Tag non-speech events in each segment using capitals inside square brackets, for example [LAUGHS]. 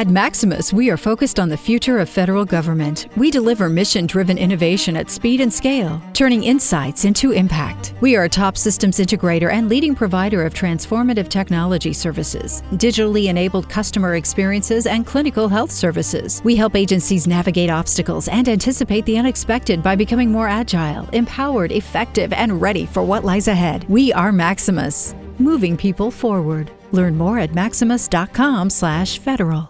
At Maximus, we are focused on the future of federal government. We deliver mission driven innovation at speed and scale, turning insights into impact. We are a top systems integrator and leading provider of transformative technology services, digitally enabled customer experiences, and clinical health services. We help agencies navigate obstacles and anticipate the unexpected by becoming more agile, empowered, effective, and ready for what lies ahead. We are Maximus, moving people forward. Learn more at maximus.com/federal.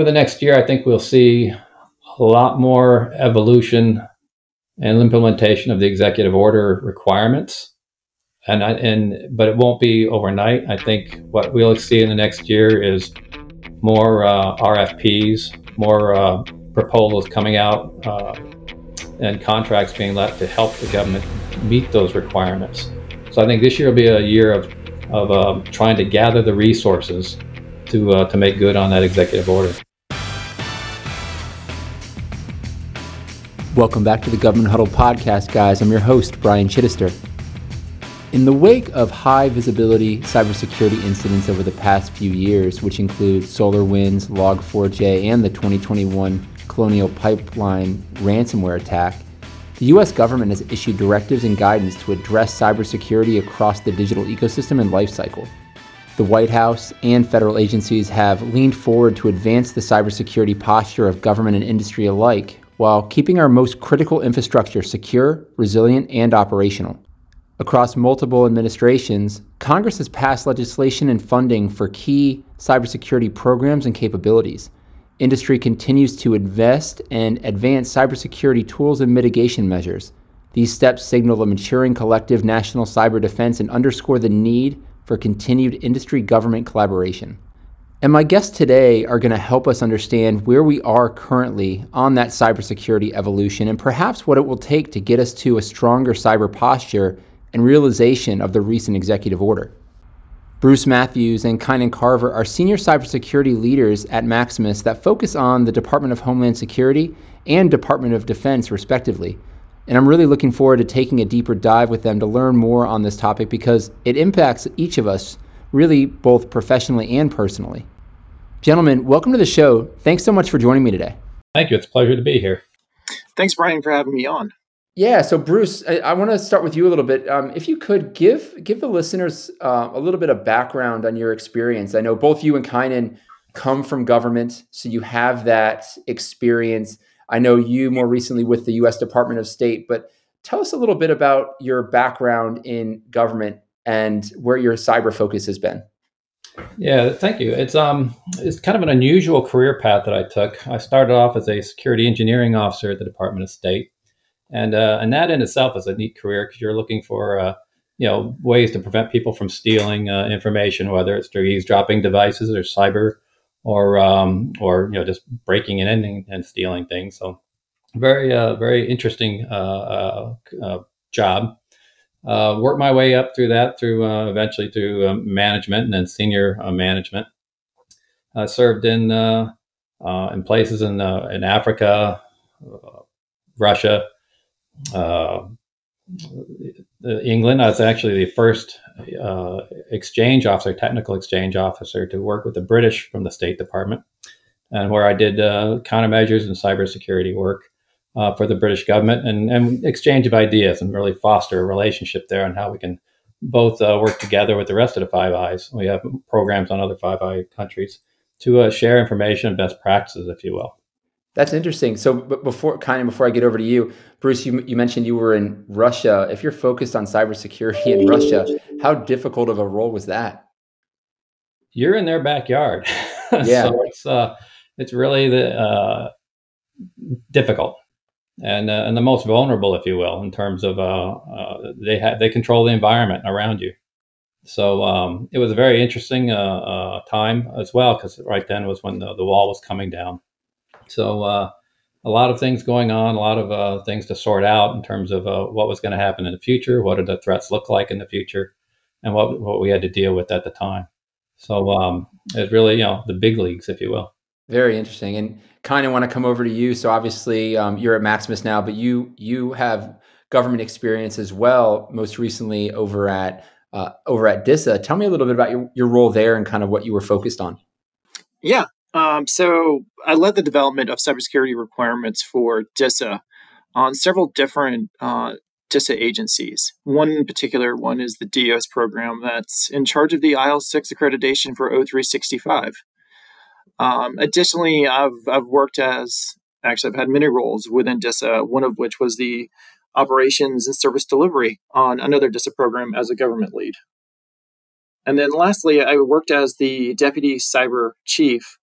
Over the next year, I think we'll see a lot more evolution and implementation of the executive order requirements. And I, and but it won't be overnight. I think what we'll see in the next year is more uh, RFPs, more uh, proposals coming out, uh, and contracts being let to help the government meet those requirements. So I think this year will be a year of of uh, trying to gather the resources to uh, to make good on that executive order. Welcome back to the Government Huddle podcast, guys. I'm your host, Brian Chittister. In the wake of high visibility cybersecurity incidents over the past few years, which include SolarWinds, Log4j, and the 2021 Colonial Pipeline ransomware attack, the US government has issued directives and guidance to address cybersecurity across the digital ecosystem and lifecycle. The White House and federal agencies have leaned forward to advance the cybersecurity posture of government and industry alike while keeping our most critical infrastructure secure, resilient, and operational. Across multiple administrations, Congress has passed legislation and funding for key cybersecurity programs and capabilities. Industry continues to invest and advance cybersecurity tools and mitigation measures. These steps signal a maturing collective national cyber defense and underscore the need for continued industry government collaboration. And my guests today are going to help us understand where we are currently on that cybersecurity evolution and perhaps what it will take to get us to a stronger cyber posture and realization of the recent executive order. Bruce Matthews and Kynan Carver are senior cybersecurity leaders at Maximus that focus on the Department of Homeland Security and Department of Defense, respectively. And I'm really looking forward to taking a deeper dive with them to learn more on this topic because it impacts each of us, really, both professionally and personally. Gentlemen, welcome to the show. Thanks so much for joining me today. Thank you. It's a pleasure to be here. Thanks, Brian, for having me on. Yeah, so Bruce, I, I want to start with you a little bit. Um, if you could give give the listeners uh, a little bit of background on your experience. I know both you and Kynan come from government, so you have that experience. I know you more recently with the U.S. Department of State, but tell us a little bit about your background in government and where your cyber focus has been. Yeah, thank you. It's um, it's kind of an unusual career path that I took. I started off as a security engineering officer at the Department of State, and uh, and that in itself is a neat career because you're looking for uh, you know ways to prevent people from stealing uh, information, whether it's through eavesdropping devices or cyber or um, or you know just breaking in and, and stealing things. So very uh, very interesting uh, uh, uh job. Uh, worked my way up through that through uh, eventually through um, management and then senior uh, management. I served in uh, in places in in Africa, Russia. England. I was actually the first uh, exchange officer, technical exchange officer, to work with the British from the State Department, and where I did uh, countermeasures and cybersecurity work uh, for the British government and, and exchange of ideas and really foster a relationship there on how we can both uh, work together with the rest of the Five Eyes. We have programs on other Five Eye countries to uh, share information and best practices, if you will. That's interesting. So, but before kind of before I get over to you, Bruce, you, you mentioned you were in Russia. If you're focused on cybersecurity in Russia, how difficult of a role was that? You're in their backyard. [LAUGHS] Yeah, so it's uh, it's really the uh, difficult. And uh, and the most vulnerable, if you will, in terms of uh, uh, they have they control the environment around you. So um, it was a very interesting uh, uh, time as well because right then was when the, the wall was coming down. So a lot of things going on, a lot of things to sort out in terms of what was going to happen in the future, what did the threats look like in the future, and what what we had to deal with at the time. So um, it's really you know the big leagues, if you will. Very interesting, and kind of want to come over to you. So obviously um, you're at Maximus now, but you you have government experience as well. Most recently over at uh, over at DISA. Tell me a little bit about your, your role there and kind of what you were focused on. Yeah. Um, so I led the development of cybersecurity requirements for DISA on several different uh, DISA agencies. One in particular one is the DOS program that's in charge of the IL6 accreditation for O365. Um, additionally, I've, I've worked as actually, I've had many roles within DISA, one of which was the operations and service delivery on another DISA program as a government lead. And then lastly, I worked as the deputy cyber chief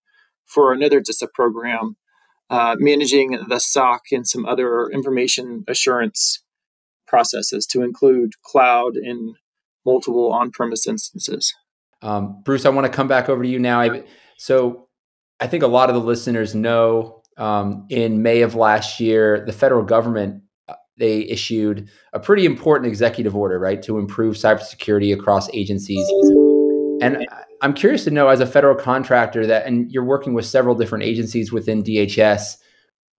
for another DISA program, uh, managing the SOC and some other information assurance processes to include cloud and multiple on premise instances. Um, Bruce, I want to come back over to you now. I, so I think a lot of the listeners know um, in May of last year, the federal government they issued a pretty important executive order, right, to improve cybersecurity across agencies. And I'm curious to know, as a federal contractor, that and you're working with several different agencies within DHS,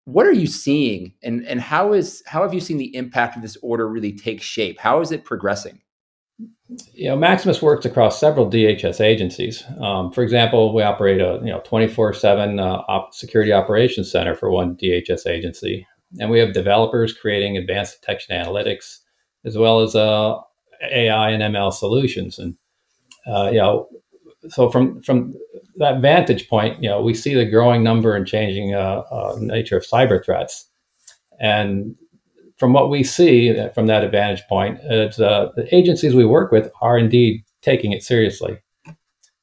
what are you seeing, and and how is how have you seen the impact of this order really take shape? How is it progressing? You know, Maximus works across several DHS agencies. Um, for example, we operate a you know 24/7 uh, security operations center for one DHS agency. And we have developers creating advanced detection analytics, as well as uh, AI and ML solutions. And uh, you know, so from from that vantage point, you know, we see the growing number and changing uh, uh nature of cyber threats. And from what we see uh, from that advantage point, uh, the agencies we work with are indeed taking it seriously.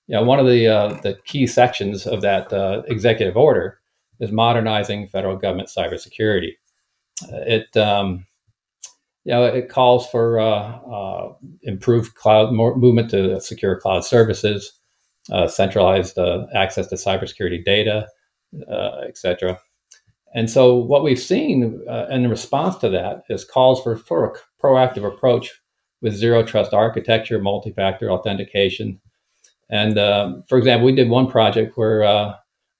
You know, one of the the key sections of that executive order is modernizing federal government cybersecurity. It um, you know, it calls for uh, uh, improved cloud movement to secure cloud services, uh, centralized uh, access to cybersecurity data, uh, etc. And so, what we've seen uh, in response to that is calls for, for a proactive approach with zero trust architecture, multi factor authentication. And um, for example, we did one project where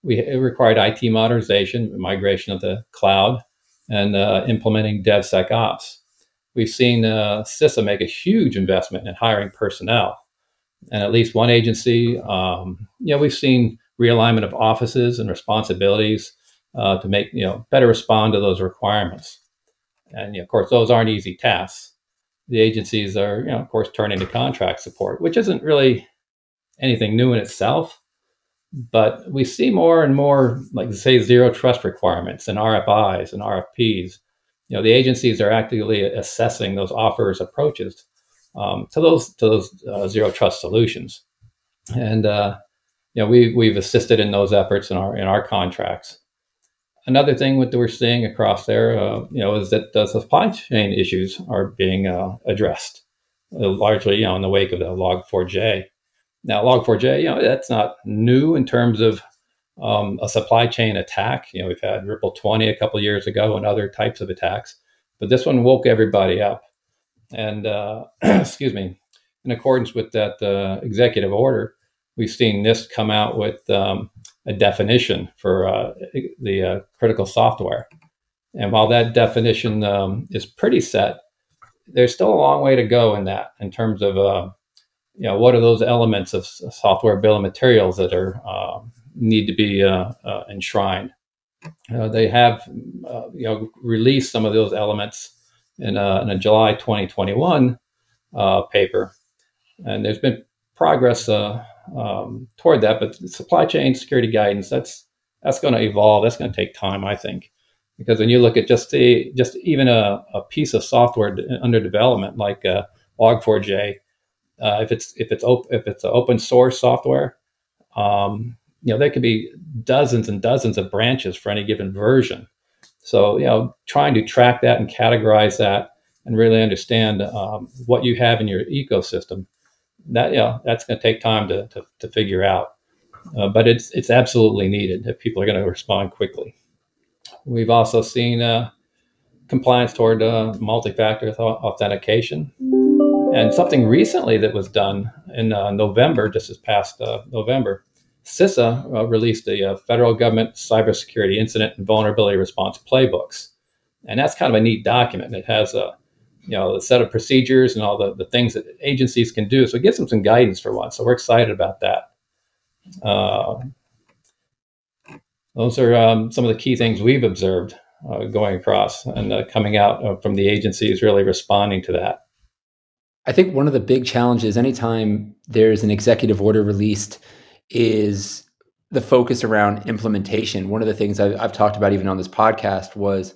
we it required IT modernization, migration of the cloud, and uh, implementing DevSecOps. We've seen uh, CISA make a huge investment in hiring personnel, and at least one agency, um, you know, we've seen realignment of offices and responsibilities uh, to make you know better respond to those requirements. And you know, of course, those aren't easy tasks. The agencies are, you know, of course, turning to contract support, which isn't really anything new in itself but we see more and more, like say, zero trust requirements and RFIs and RFPs. You know, the agencies are actively assessing those offers approaches um, to those to those uh, zero trust solutions, and uh, you know we we've assisted in those efforts in our in our contracts. Another thing that we're seeing across there, uh, you know, is that the supply chain issues are being uh, addressed uh, largely, you know, in the wake of the Log4j. Now, Log4j, you know, that's not new in terms of um, a supply chain attack. You know, we've had Ripple 20 a couple years ago and other types of attacks, but this one woke everybody up. And uh, [CLEARS THROAT] excuse me, in accordance with that uh, executive order, we've seen NIST come out with um, a definition for uh, the uh, critical software. And while that definition um, is pretty set, there's still a long way to go in that in terms of uh, you know, what are those elements of software bill of materials that are uh, need to be uh, uh, enshrined? Uh, they have, uh, you know, released some of those elements in in a July 2021 uh, paper, and there's been progress um, toward that. But supply chain security guidance that's that's going to evolve. That's going to take time, I think, because when you look at just just even a, a piece of software under development like Log4j uh, if it's if it's op- if it's open source software, um, you know there could be dozens and dozens of branches for any given version. So, you know, trying to track that and categorize that and really understand um, what you have in your ecosystem, that, know, that's going to take time to, to, to figure out. Uh, but it's, it's absolutely needed if people are going to respond quickly. We've also seen uh, compliance toward uh, multi-factor authentication. And something recently that was done in uh, November, just this past uh, November, CISA uh, released uh, federal government cybersecurity incident and vulnerability response playbooks, and that's kind of a neat document. It has a you know the set of procedures and all the, the things that agencies can do. So it gives them some guidance for once. So we're excited about that. Uh, those are um, some of the key things we've observed uh, going across and uh, coming out uh, from the agencies really responding to that. I think one of the big challenges anytime there's an executive order released is the focus around implementation. One of the things I've, I've, talked about even on this podcast was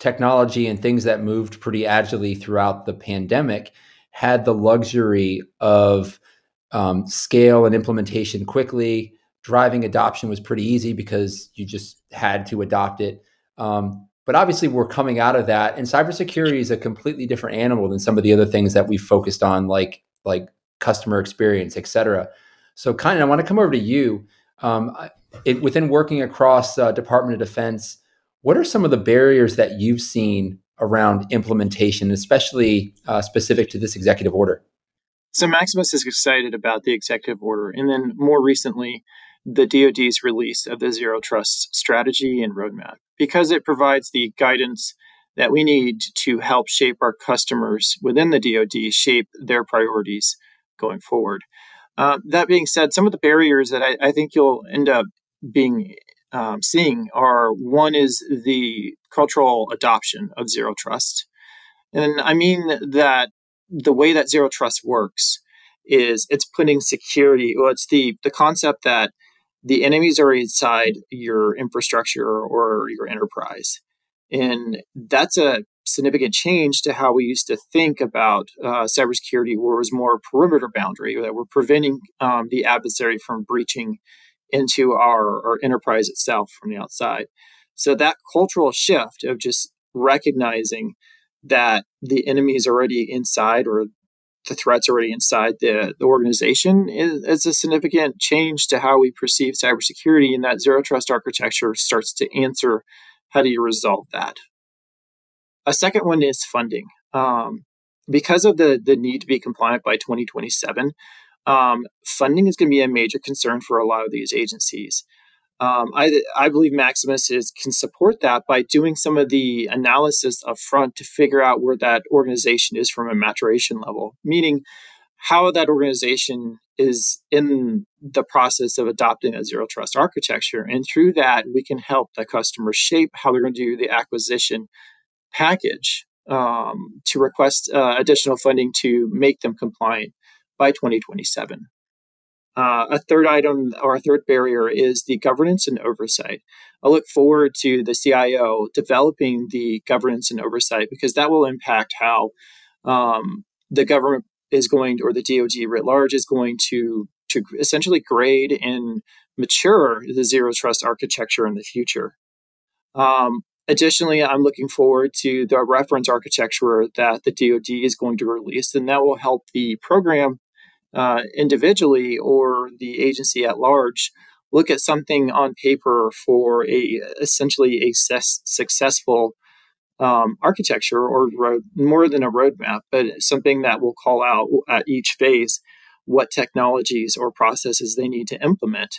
technology and things that moved pretty agilely throughout the pandemic had the luxury of um, scale and implementation quickly. Driving adoption was pretty easy because you just had to adopt it. Um, but obviously, we're coming out of that, and cybersecurity is a completely different animal than some of the other things that we've focused on, like like customer experience, et cetera. So, kind of, I want to come over to you. Um, it, within working across uh, Department of Defense, what are some of the barriers that you've seen around implementation, especially uh, specific to this executive order? So, Maximus is excited about the executive order, and then more recently, the DoD's release of the Zero Trust strategy and roadmap because it provides the guidance that we need to help shape our customers within the DoD shape their priorities going forward. Uh, that being said, some of the barriers that I, I think you'll end up being um, seeing are one is the cultural adoption of zero trust. And I mean that the way that zero trust works is it's putting security, well, it's the, the concept that the enemies are inside your infrastructure or your enterprise. And that's a significant change to how we used to think about uh, cybersecurity, where it was more perimeter boundary, that we're preventing um, the adversary from breaching into our, our enterprise itself from the outside. So that cultural shift of just recognizing that the enemy is already inside or the threats already inside the, the organization is, is, a significant change to how we perceive cybersecurity, and that zero trust architecture starts to answer how do you resolve that. A second one is funding. Um, because of the, the need to be compliant by 2027, um, funding is going to be a major concern for a lot of these agencies. Um, I, I believe Maximus is, can support that by doing some of the analysis up front to figure out where that organization is from a maturation level, meaning how that organization is in the process of adopting a zero trust architecture. And through that, we can help the customer shape how they're going to do the acquisition package um, to request uh, additional funding to make them compliant by 2027. Uh, a third item or a third barrier is the governance and oversight. I look forward to the CIO developing the governance and oversight because that will impact how um, the government is going to, or the DoD writ large is going to to essentially grade and mature the zero trust architecture in the future. Um, additionally, I'm looking forward to the reference architecture that the DoD is going to release, and that will help the program uh, individually or the agency at large look at something on paper for a essentially a ses- successful um, architecture or road, more than a roadmap, but something that will call out at each phase what technologies or processes they need to implement.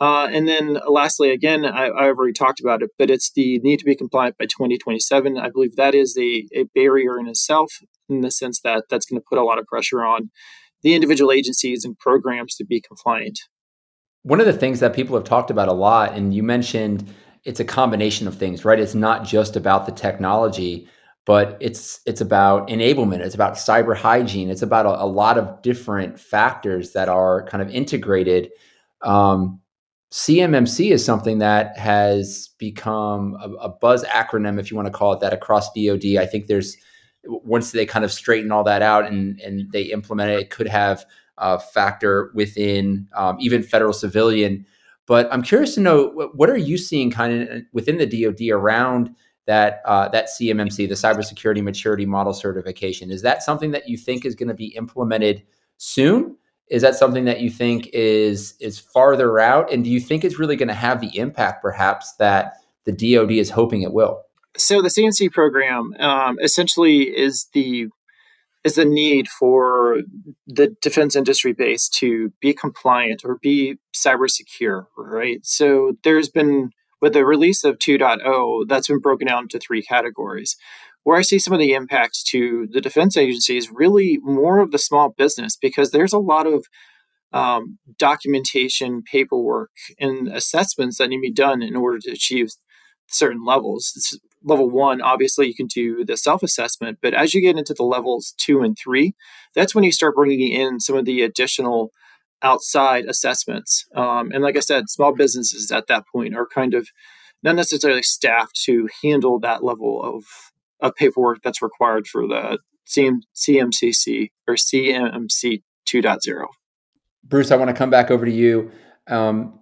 Uh, and then lastly, again, I, I, already talked about it, but it's the need to be compliant by 2027. I believe that is a, a barrier in itself in the sense that that's going to put a lot of pressure on the individual agencies and programs to be compliant. One of the things that people have talked about a lot, and you mentioned it's a combination of things, right? It's not just about the technology, but it's it's about enablement. It's about cyber hygiene. It's about a, a lot of different factors that are kind of integrated. Um, CMMC is something that has become a, a, buzz acronym, if you want to call it that, across DoD. I think there's once they kind of straighten all that out and and they implement it, it could have a factor within um, even federal civilian. But I'm curious to know what are you seeing kind of within the DoD around that uh, that CMMC, the Cybersecurity Maturity Model Certification. Is that something that you think is going to be implemented soon? Is that something that you think is is farther out? And do you think it's really going to have the impact, perhaps, that the DoD is hoping it will? So the CMMC program um, essentially is the is the need for the defense industry base to be compliant or be cyber secure, right? So there's been with the release of 2.0, that's been broken down into three categories. Where I see some of the impacts to the defense agencies, really more of the small business, because there's a lot of um, documentation, paperwork, and assessments that need to be done in order to achieve certain levels. Level one, obviously, you can do the self assessment, but as you get into the levels two and three, that's when you start bringing in some of the additional outside assessments. Um, and like I said, small businesses at that point are kind of not necessarily staffed to handle that level of, of paperwork that's required for the CM, CMCC or CMMC 2.0. Bruce, I want to come back over to you. Um,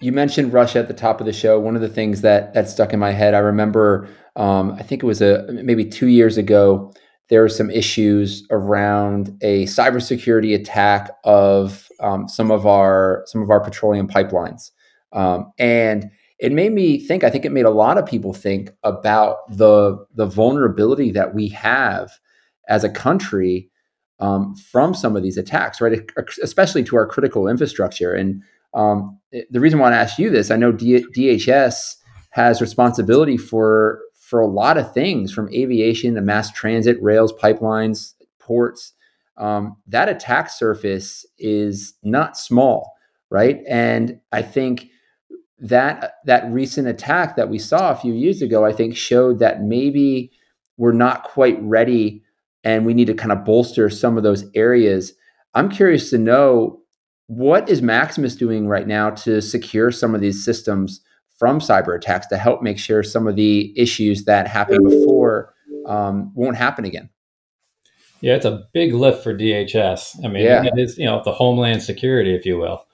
you mentioned Russia at the top of the show. One of the things that that stuck in my head, I remember, um, I think it was a maybe two years ago there were some issues around a cybersecurity attack of um, some of our some of our petroleum pipelines, um, and it made me think. I think it made a lot of people think about the the vulnerability that we have as a country um, from some of these attacks, right? Especially to our critical infrastructure. And um, the reason why I ask you this, I know D- DHS has responsibility for for a lot of things from aviation to mass transit, rails, pipelines, ports. Um, that attack surface is not small, right? And I think that that recent attack that we saw a few years ago, I think showed that maybe we're not quite ready and we need to kind of bolster some of those areas. I'm curious to know what is Maximus doing right now to secure some of these systems from cyber attacks to help make sure some of the issues that happened before um, won't happen again. Yeah, it's a big lift for DHS. I mean, yeah. it is, you know, the homeland security, if you will.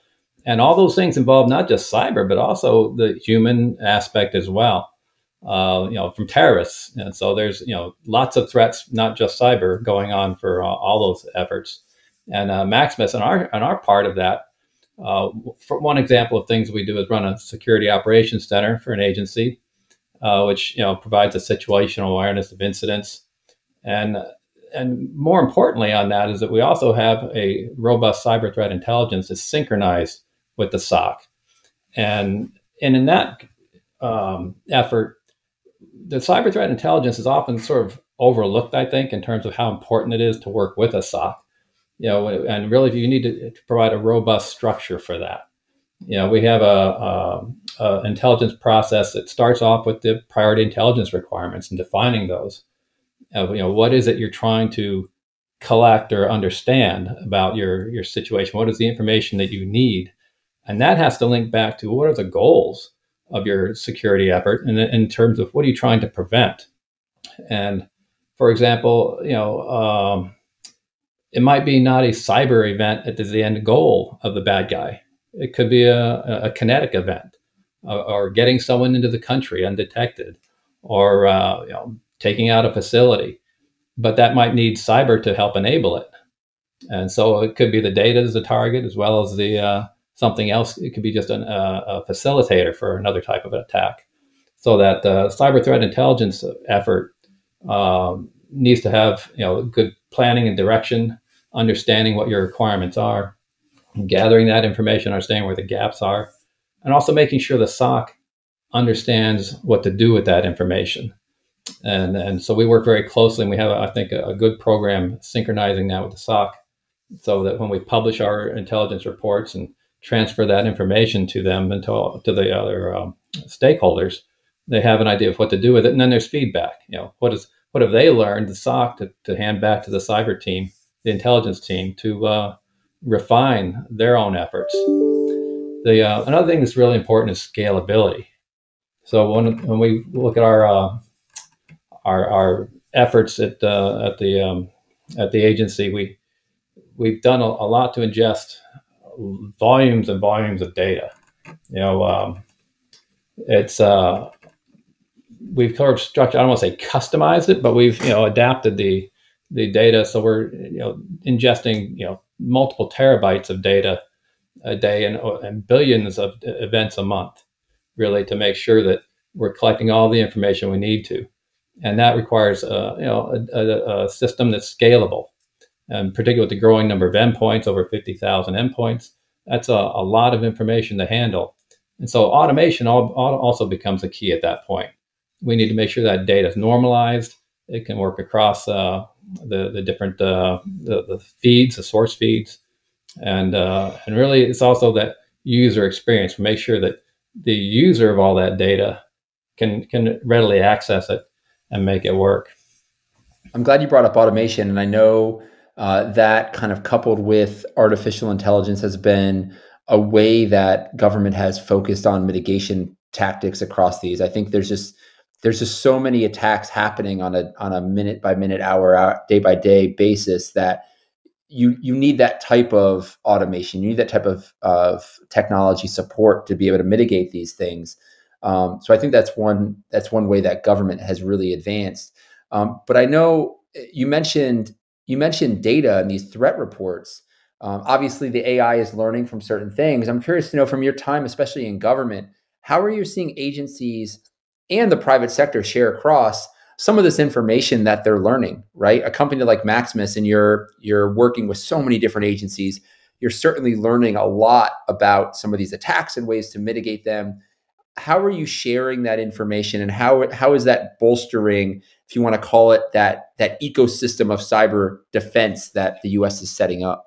And all those things involve not just cyber, but also the human aspect as well, uh, you know, from terrorists. And so there's, you know, lots of threats, not just cyber, going on for uh, all those efforts. And uh, Maximus, on our, on our part of that, uh, for one example of things we do is run a security operations center for an agency, uh, which you know provides a situational awareness of incidents, and and more importantly on that is that we also have a robust cyber threat intelligence that's synchronized with the SOC, and and in that um, effort, the cyber threat intelligence is often sort of overlooked, I think, in terms of how important it is to work with a SOC you know, and really you need to, provide a robust structure for that. You know, we have a, a, a, intelligence process that starts off with the priority intelligence requirements and defining those. Uh, you know, what is it you're trying to collect or understand about your your situation? What is the information that you need? And that has to link back to what are the goals of your security effort, and in, in terms of what are you trying to prevent. And for example, you know. Um, it might be not a cyber event is the end goal of the bad guy. It could be a, a kinetic event or, or getting someone into the country undetected or uh, you know, taking out a facility. But that might need cyber to help enable it. And so it could be the data as a target as well as the uh, something else. It could be just an, uh, a facilitator for another type of attack. So that uh, cyber threat intelligence effort um, needs to have you know good planning and direction understanding what your requirements are, gathering that information, understanding where the gaps are, and also making sure the SOC understands what to do with that information. And, and so we work very closely, and we have, I think, a, a good program synchronizing that with the SOC so that when we publish our intelligence reports and transfer that information to them and to, to the other um, stakeholders, they have an idea of what to do with it. And then there's feedback. You know, what is what have they learned, the SOC, to, to hand back to the cyber team the intelligence team to uh, refine their own efforts. The uh, another thing that's really important is scalability. So when when we look at our uh, our, our efforts at uh, at the um, at the agency, we we've done a, a, lot to ingest volumes and volumes of data. You know, um, it's uh, we've sort of structured. I don't want to say customized it, but we've you know adapted the the data so we're you know ingesting you know multiple terabytes of data a day and, and billions of events a month, really to make sure that we're collecting all the information we need to, and that requires uh, you know a, a, a system that's scalable and particularly with the growing number of endpoints, over 50,000 endpoints, that's a, a, lot of information to handle. And so automation also becomes a key at that point. We need to make sure that data is normalized. It can work across uh, the, the different uh, the, the, feeds, the source feeds. And, uh, and really, it's also that user experience. Make sure that the user of all that data can, can readily access it and make it work. I'm glad you brought up automation. And I know uh, that kind of coupled with artificial intelligence has been a way that government has focused on mitigation tactics across these. I think there's just there's just so many attacks happening on a on a minute by minute, hour, hour day by day basis that you you need that type of automation. You need that type of of technology support to be able to mitigate these things. Um, so I think that's one that's one way that government has really advanced. Um, but I know eh, you mentioned you mentioned data and these threat reports. Um, obviously, the AI is learning from certain things. I'm curious to know from your time, especially in government, how are you seeing agencies and the private sector share across some of this information that they're learning? Right, a company like Maximus, and you're you're working with so many different agencies. You're certainly learning a lot about some of these attacks and ways to mitigate them. How are you sharing that information, and how how is that bolstering if you want to call it that that ecosystem of cyber defense that the U.S. is setting up?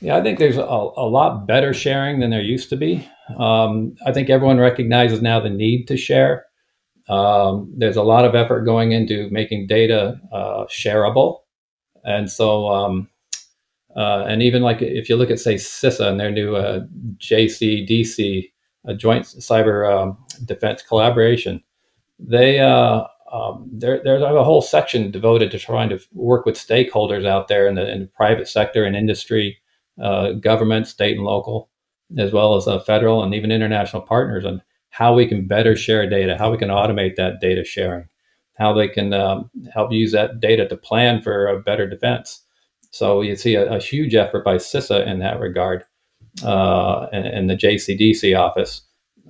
Yeah, I think there's a, a lot better sharing than there used to be. Um, I think everyone recognizes now the need to share. Um, there's a lot of effort going into making data uh, shareable, and so um, uh, and even like if you look at say CISA and their new uh, JCDC, a Joint Cyber um, Defense Collaboration, they uh, um, there, there's a whole section devoted to trying to work with stakeholders out there in the, in the private sector and industry, uh, government, state and local, as well as uh, federal and even international partners on how we can better share data, how we can automate that data sharing, how they can um, help use that data to plan for a better defense. So you see a, a huge effort by CISA in that regard, uh, and, and, the JCDC office,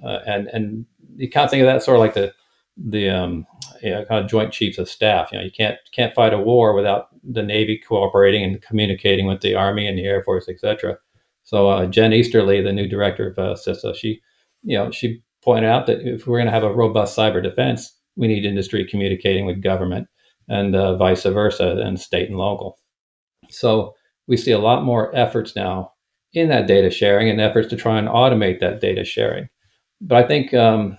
uh, and and you kind of think of that sort of like the the um, you know, kind of joint chiefs of staff. You know, you can't can't fight a war without the Navy cooperating and communicating with the Army and the Air Force, etc. So uh, Jen Easterly, the new director of uh, CISA, she, you know, she pointed out that if we're going to have a robust cyber defense, we need industry communicating with government and uh, vice versa, and state and local. So we see a lot more efforts now in that data sharing and efforts to try and automate that data sharing. But I think um,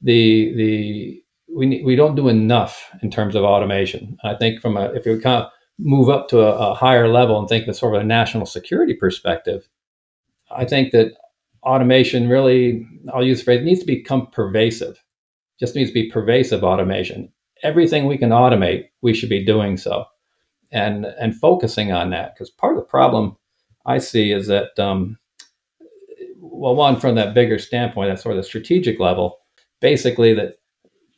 the the we we don't do enough in terms of automation. I think from a if you kind of move up to a, a higher level and think of sort of a national security perspective, I think that automation really I'll use the phrase needs to become pervasive. Just needs to be pervasive automation. Everything we can automate, we should be doing so, and and focusing on that because part of the problem I see is that um, well, one from that bigger standpoint, that sort of strategic level, basically that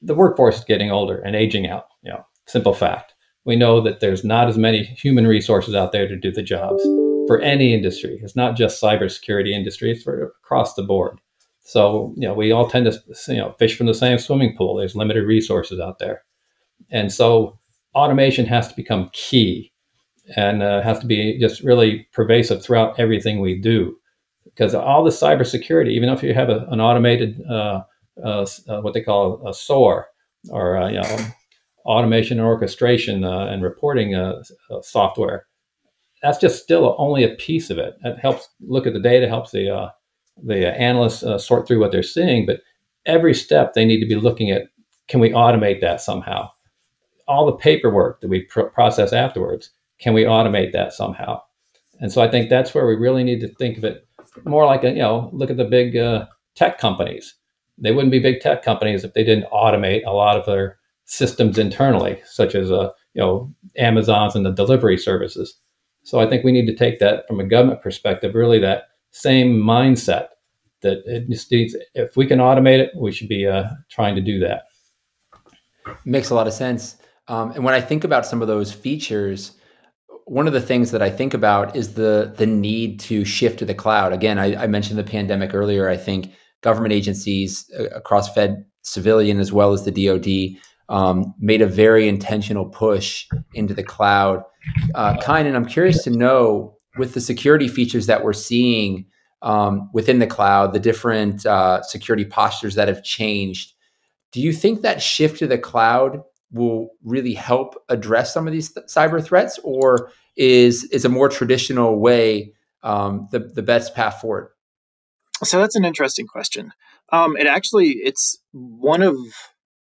the workforce is getting older and aging out. You know, simple fact. We know that there's not as many human resources out there to do the jobs for any industry. It's not just cybersecurity industry; it's for across the board. So you know, we all tend to you know fish from the same swimming pool. There's limited resources out there, and so automation has to become key and uh, has to be just really pervasive throughout everything we do. Because all the cybersecurity, even if you have a, an automated uh, uh, uh, what they call a SOAR or uh, you know, automation and orchestration and reporting software. That's just still only a piece of it. It helps look at the data, helps the the analysts sort through what they're seeing, but every step they need to be looking at can we automate that somehow? All the paperwork that we pr- process afterwards, can we automate that somehow? And so I think that's where we really need to think of it more like a, you know, look at the big uh, tech companies they wouldn't be big tech companies if they didn't automate a lot of their systems internally, such as uh, you know Amazon's and the delivery services. So I think we need to take that from a government perspective, really that same mindset that it needs, if we can automate it, we should be uh, trying to do that. Makes a lot of sense. Um, and when I think about some of those features, one of the things that I think about is the the need to shift to the cloud. Again, I, I mentioned the pandemic earlier. I think government agencies uh, across Fed, civilian, as well as the DoD, um, made a very intentional push into the cloud. Uh, Kynan, I'm curious to know with the security features that we're seeing um, within the cloud, the different uh, security postures that have changed. Do you think that shift to the cloud will really help address some of these th- cyber threats, or is is a more traditional way um, the the best path forward? So that's an interesting question. Um, it actually it's one of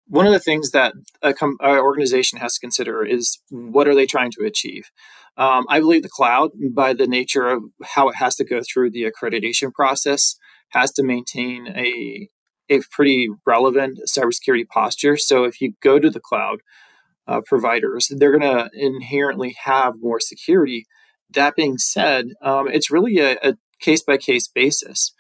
one of the things that a com- organization has to consider is what are they trying to achieve. Um, I believe the cloud, by the nature of how it has to go through the accreditation process, has to maintain a a pretty relevant cybersecurity posture. So if you go to the cloud uh, providers, they're going to inherently have more security. That being said, um, it's really a case by case basis.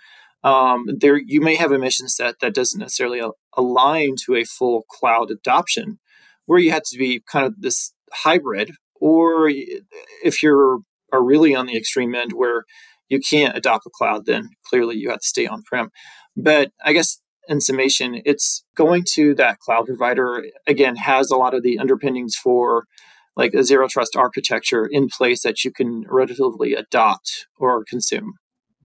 Um, there, you may have a mission set that doesn't necessarily align to a full cloud adoption, where you have to be kind of this hybrid, or if you're are really on the extreme end where you can't adopt a cloud, then clearly you have to stay on prem. But I guess in summation, it's going to that cloud provider, again, has a lot of the underpinnings for like a zero trust architecture in place that you can relatively adopt or consume.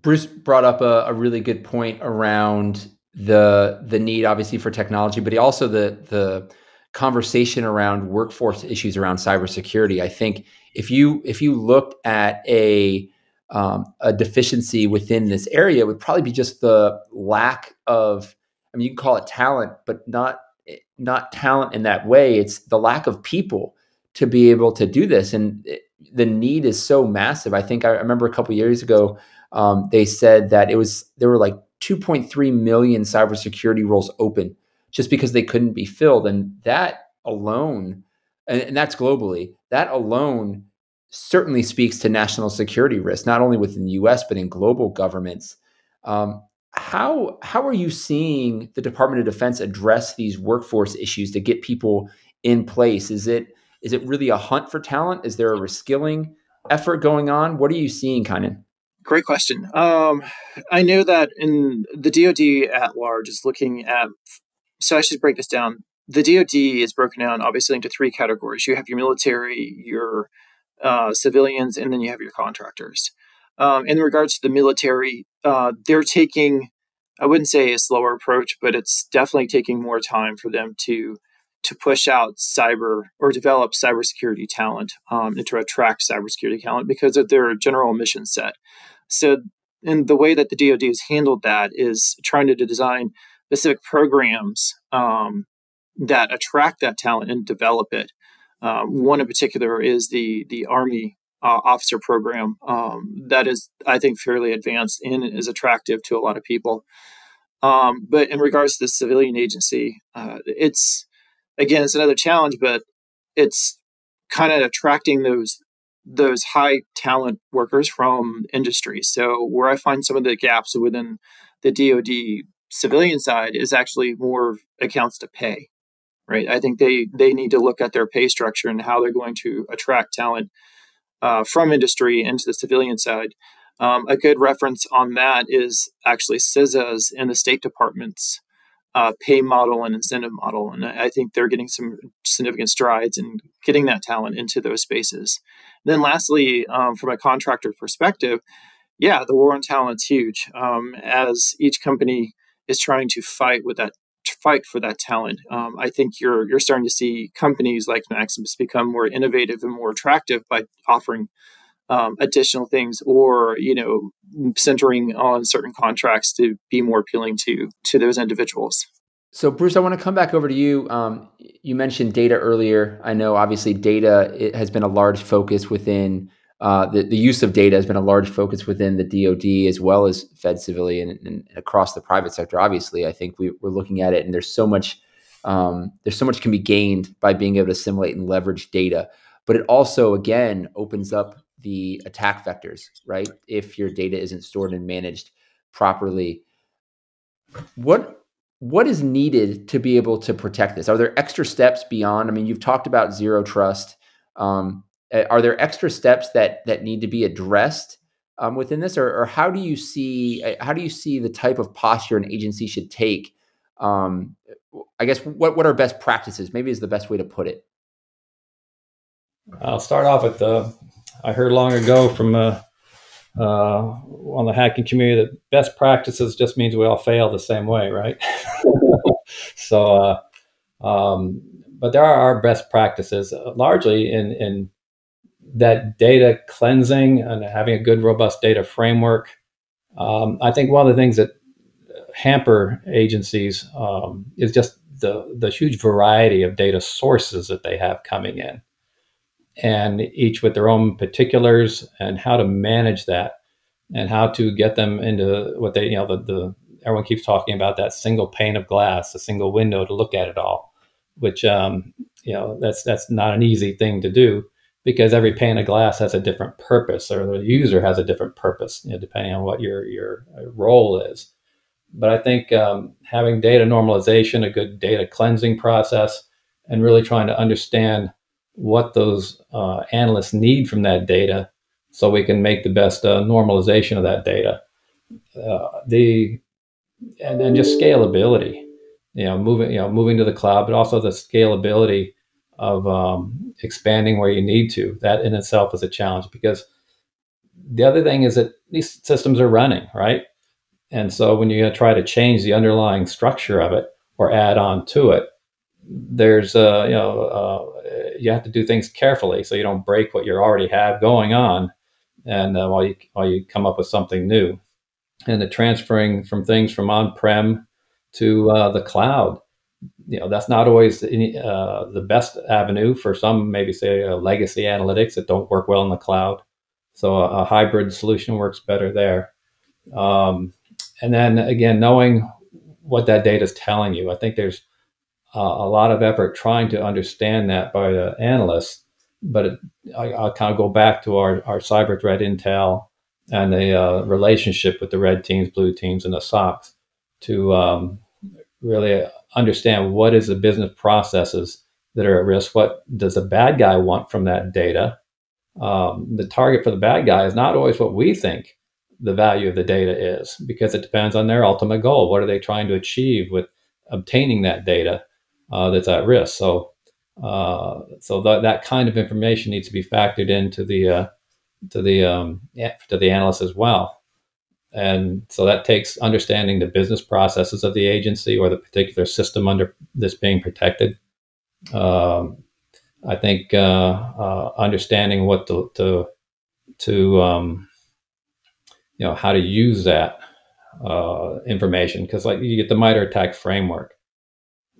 Bruce brought up a, a really good point around the the need obviously for technology, but also the the conversation around workforce issues around cybersecurity. I think if you if you look at a um, a deficiency within this area, would probably be just the lack of I mean, you can call it talent, but not not talent in that way. It's the lack of people to be able to do this, and it, the need is so massive. I think I remember a couple years ago, um, they said that it was there were like 2.3 million cybersecurity roles open just because they couldn't be filled, and that alone, and, and that's globally, that alone certainly speaks to national security risk, not only within the U.S. but in global governments. Um, how how are you seeing the Department of Defense address these workforce issues to get people in place? Is it is it really a hunt for talent? Is there a reskilling effort going on? What are you seeing, Kynan? Great question. Um, I know that in the DoD at large is looking at. So I should break this down. The DoD is broken down obviously into three categories. You have your military, your uh, civilians, and then you have your contractors. Um, in regards to the military, uh, they're taking, I wouldn't say a slower approach, but it's definitely taking more time for them to to push out cyber or develop cybersecurity talent um, and to attract cybersecurity talent because of their general mission set. So, and the way that the DoD has handled that is trying to design specific programs um, that attract that talent and develop it. Uh, one in particular is the the Army uh, officer program um, that is, I think, fairly advanced and is attractive to a lot of people. Um, but in regards to the civilian agency, uh, it's again, it's another challenge, but it's kind of attracting those those high talent workers from industry. So where I find some of the gaps within the DoD civilian side is actually more accounts to pay. Right. I think they they need to look at their pay structure and how they're going to attract talent uh, from industry into the civilian side. Um, a good reference on that is actually CISA's and the State Department's uh, pay model and incentive model. And I think they're getting some significant strides in getting that talent into those spaces. And then, lastly, um, from a contractor perspective, yeah, the war on talent's huge. Um, as each company is trying to fight with that fight for that talent. Um, I think you're you're starting to see companies like Maximus become more innovative and more attractive by offering um, additional things, or you know, centering on certain contracts to be more appealing to to those individuals. So, Bruce, I want to come back over to you. Um, you mentioned data earlier. I know, obviously, data it has been a large focus within uh, the, the use of data has been a large focus within the DoD as well as Fed civilian and, and across the private sector. Obviously, I think we, are looking at it, and there's so much um, there's so much can be gained by being able to assimilate and leverage data. But it also, again, opens up the attack vectors, right? If your data isn't stored and managed properly, what what is needed to be able to protect this? Are there extra steps beyond? I mean, you've talked about zero trust. Um, are there extra steps that that need to be addressed um, within this, or, or, how do you see how do you see the type of posture an agency should take? Um, I guess what what are best practices? Maybe is the best way to put it. I'll start off with the. I heard long ago from uh, uh, on the hacking community that best practices just means we all fail the same way, right? [LAUGHS] so, uh, um, but there are our best practices uh, largely in in that data cleansing and having a good, robust data framework. Um, I think one of the things that hamper agencies um, is just the the huge variety of data sources that they have coming in and each with their own particulars and how to manage that and how to get them into what they you know the, the everyone keeps talking about that single pane of glass a single window to look at it all which um, you know that's that's not an easy thing to do because every pane of glass has a different purpose or the user has a different purpose you know, depending on what your your role is. But i think um, having data normalization a good data cleansing process and really trying to understand what those uh, analysts need from that data so we can make the best uh, normalization of that data. Uh, the and then just scalability, you know, moving you know moving to the cloud, but also the scalability of um, expanding where you need to. That in itself is a challenge because the other thing is that these systems are running right, and so when you try to change the underlying structure of it or add on to it, there's a you know uh, you have to do things carefully so you don't break what you already have going on, and uh, while you while you come up with something new, and the transferring from things from on-prem to uh, the cloud, you know that's not always any, uh, the best avenue for some. Maybe say uh, legacy analytics that don't work well in the cloud, so a, a hybrid solution works better there. Um, and then again, knowing what that data is telling you, I think there's a lot of effort trying to understand that by the analysts. But it, I, will kind of go back to our, our cyber threat intel and the uh, relationship with the red teams, blue teams, and the SOCs to um, really understand what is the business processes that are at risk. What does the bad guy want from that data? Um, the target for the bad guy is not always what we think the value of the data is because it depends on their ultimate goal. What are they trying to achieve with obtaining that data? Uh, that's at risk. So, uh, so th- that kind of information needs to be factored into the uh, to the um, to the analyst as well. And so that takes understanding the business processes of the agency or the particular system under this being protected. Um, I think uh, uh, understanding what to to, to um, you know how to use that uh, information because like you get the MITRE ATT&CK framework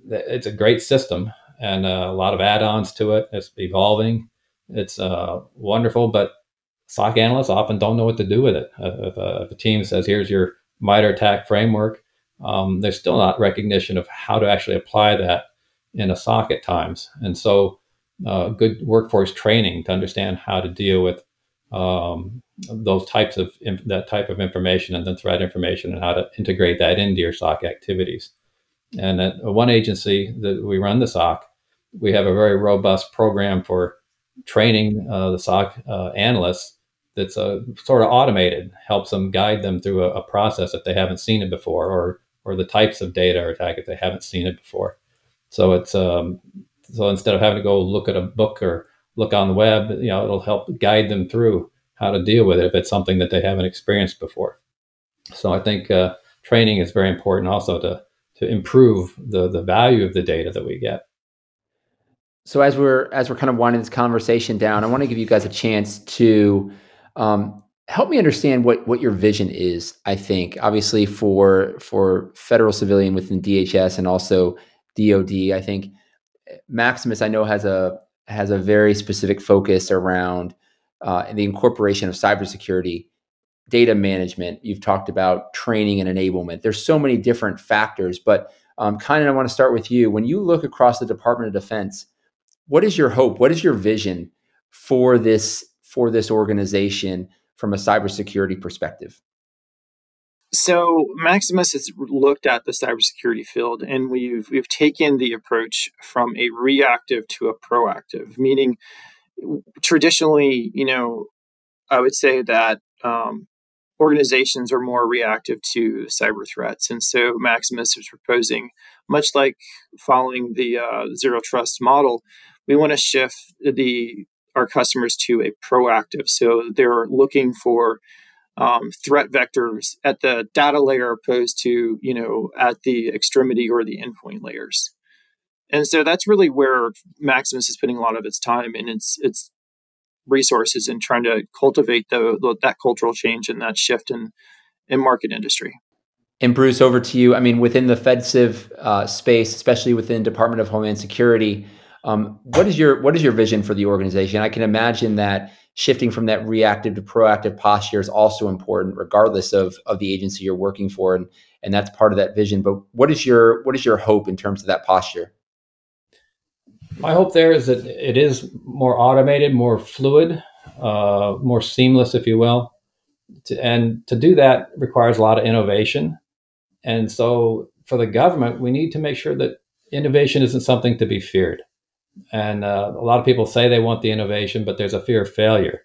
it's a great system and uh, a lot of add-ons to it. It's evolving. It's uh, wonderful, but SOC analysts often don't know what to do with it. If, uh, if a team says, "Here's your MITRE ATT&CK framework," um, there's still not recognition of how to actually apply that in a SOC at times. And so, uh, good workforce training to understand how to deal with um, those types of that type of information and then threat information and how to integrate that into your SOC activities. And at one agency that we run the SOC, we have a very robust program for training uh, the SOC uh, analysts that's uh, sort of automated, helps them guide them through a, a, process if they haven't seen it before, or or the types of data or attack if they haven't seen it before. So it's um, so instead of having to go look at a book or look on the web, you know, it'll help guide them through how to deal with it if it's something that they haven't experienced before. So I think uh, training is very important also to to improve the the value of the data that we get. So as we're as we're kind of winding this conversation down, I want to give you guys a chance to um, help me understand what what your vision is. I think obviously for for federal civilian within DHS and also DoD, I think Maximus I know has a has a very specific focus around uh, the incorporation of cybersecurity data management. You've talked about training and enablement. There's so many different factors, but um, kind of I want to start with you. When you look across the Department of Defense, what is your hope? What is your vision for this for this organization from a cybersecurity perspective? So Maximus has looked at the cybersecurity field, and we've we've taken the approach from a reactive to a proactive. Meaning, traditionally, you know, I would say that um, organizations are more reactive to cyber threats, and so Maximus is proposing, much like following the uh, zero trust model, we want to shift the our customers to a proactive. So they're looking for um, threat vectors at the data layer opposed to you know at the extremity or the endpoint layers and so that's really where maximus is putting a lot of its time and its its resources in trying to cultivate the, the that cultural change and that shift in in market industry. And bruce over to you. I mean within the fedciv uh, space especially within department of homeland security um, what is your what is your vision for the organization? I can imagine that shifting from that reactive to proactive posture is also important regardless of of the agency you're working for and and that's part of that vision. But what is your what is your hope in terms of that posture my hope there is that it is more automated more fluid uh, more seamless if you will to, and to do that requires a lot of innovation and so for the government we need to make sure that innovation isn't something to be feared and uh, a lot of people say they want the innovation, but there's a fear of failure.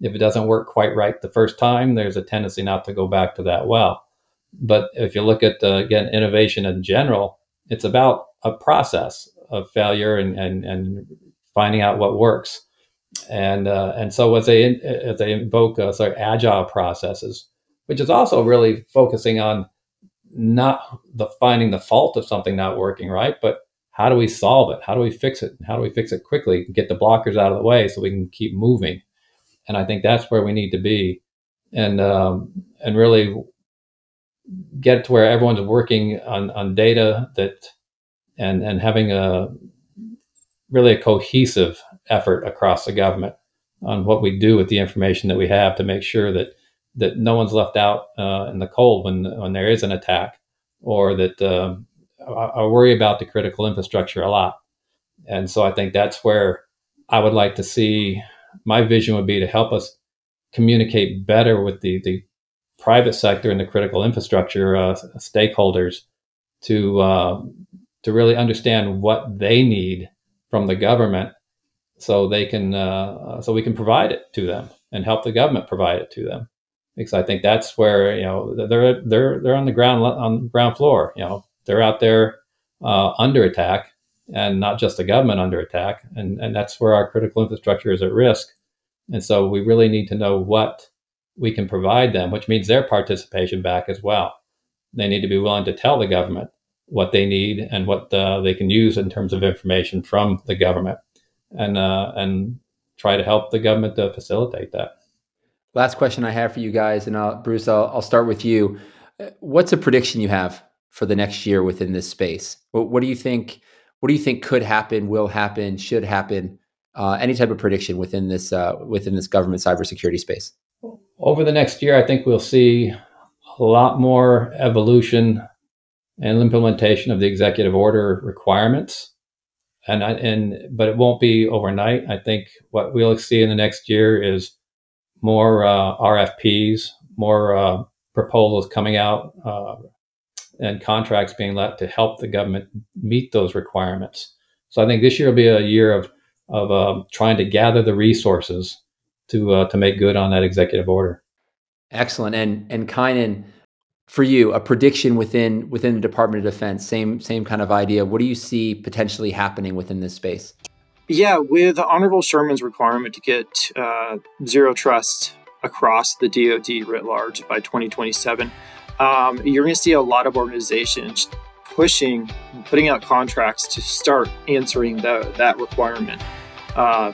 If it doesn't work quite right the first time, there's a tendency not to go back to that well. But if you look at, uh, again, innovation in general, it's about a process of failure and, and, and finding out what works. And, uh, and so as they, as they invoke uh, sort of agile processes, which is also really focusing on not the finding the fault of something not working right, but how do we solve it? How do we fix it? How do we fix it quickly? Get the blockers out of the way so we can keep moving. And I think that's where we need to be, and um, and really get to where everyone's working on, on data that and and having a really a cohesive effort across the government on what we do with the information that we have to make sure that that no one's left out uh, in the cold when when there is an attack or that um, I worry about the critical infrastructure a lot. And so I think that's where I would like to see my vision would be to help us communicate better with the, the private sector and the critical infrastructure uh, stakeholders to uh, to really understand what they need from the government so they can uh, so we can provide it to them and help the government provide it to them because I think that's where you know they're they're they're on the ground on the ground floor you know they're out there uh, under attack and not just the government under attack. And, and that's where our critical infrastructure is at risk. And so we really need to know what we can provide them, which means their participation back as well. They need to be willing to tell the government what they need and what uh, they can use in terms of information from the government and, uh, and try to help the government to facilitate that. Last question I have for you guys, and I'll, Bruce, I'll, I'll start with you. What's a prediction you have for the next year within this space? What, what do you think? What do you think could happen, will happen, should happen? Uh, any type of prediction within this uh, within this government cybersecurity space? Over the next year, I think we'll see a lot more evolution and implementation of the executive order requirements. And I, and but it won't be overnight. I think what we'll see in the next year is more uh, RFPs, more uh, proposals coming out, uh, and contracts being let to help the government meet those requirements. So I think this year will be a year of of um, trying to gather the resources to uh, to make good on that executive order. Excellent. And and Kynan, for you, a prediction within within the Department of Defense, same same kind of idea. What do you see potentially happening within this space? Yeah, with Honorable Sherman's requirement to get uh, zero trust across the DoD writ large by 2027 um, you're going to see a lot of organizations pushing, putting out contracts to start answering the, that requirement. Uh,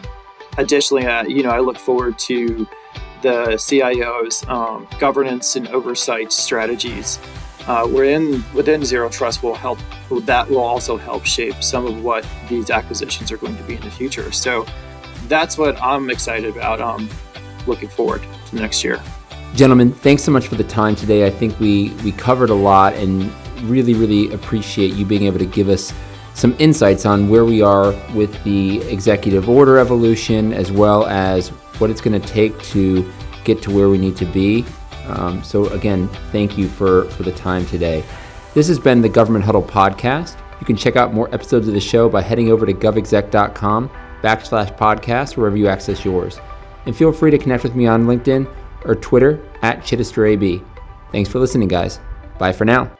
additionally, uh, you know, I look forward to the CIO's um, governance and oversight strategies. Uh, within within Zero Trust will help. That will also help shape some of what these acquisitions are going to be in the future. So that's what I'm excited about. Um, looking forward to next year. Gentlemen, thanks so much for the time today. I think we we covered a lot and really really appreciate you being able to give us some insights on where we are with the executive order evolution, as well as what it's going to take to get to where we need to be. Um, so, again, thank you for, for the time today. This has been the Government Huddle podcast. You can check out more episodes of the show by heading over to govexec.com backslash podcast wherever you access yours. And feel free to connect with me on LinkedIn or Twitter at ChittisterAB. Thanks for listening, guys. Bye for now.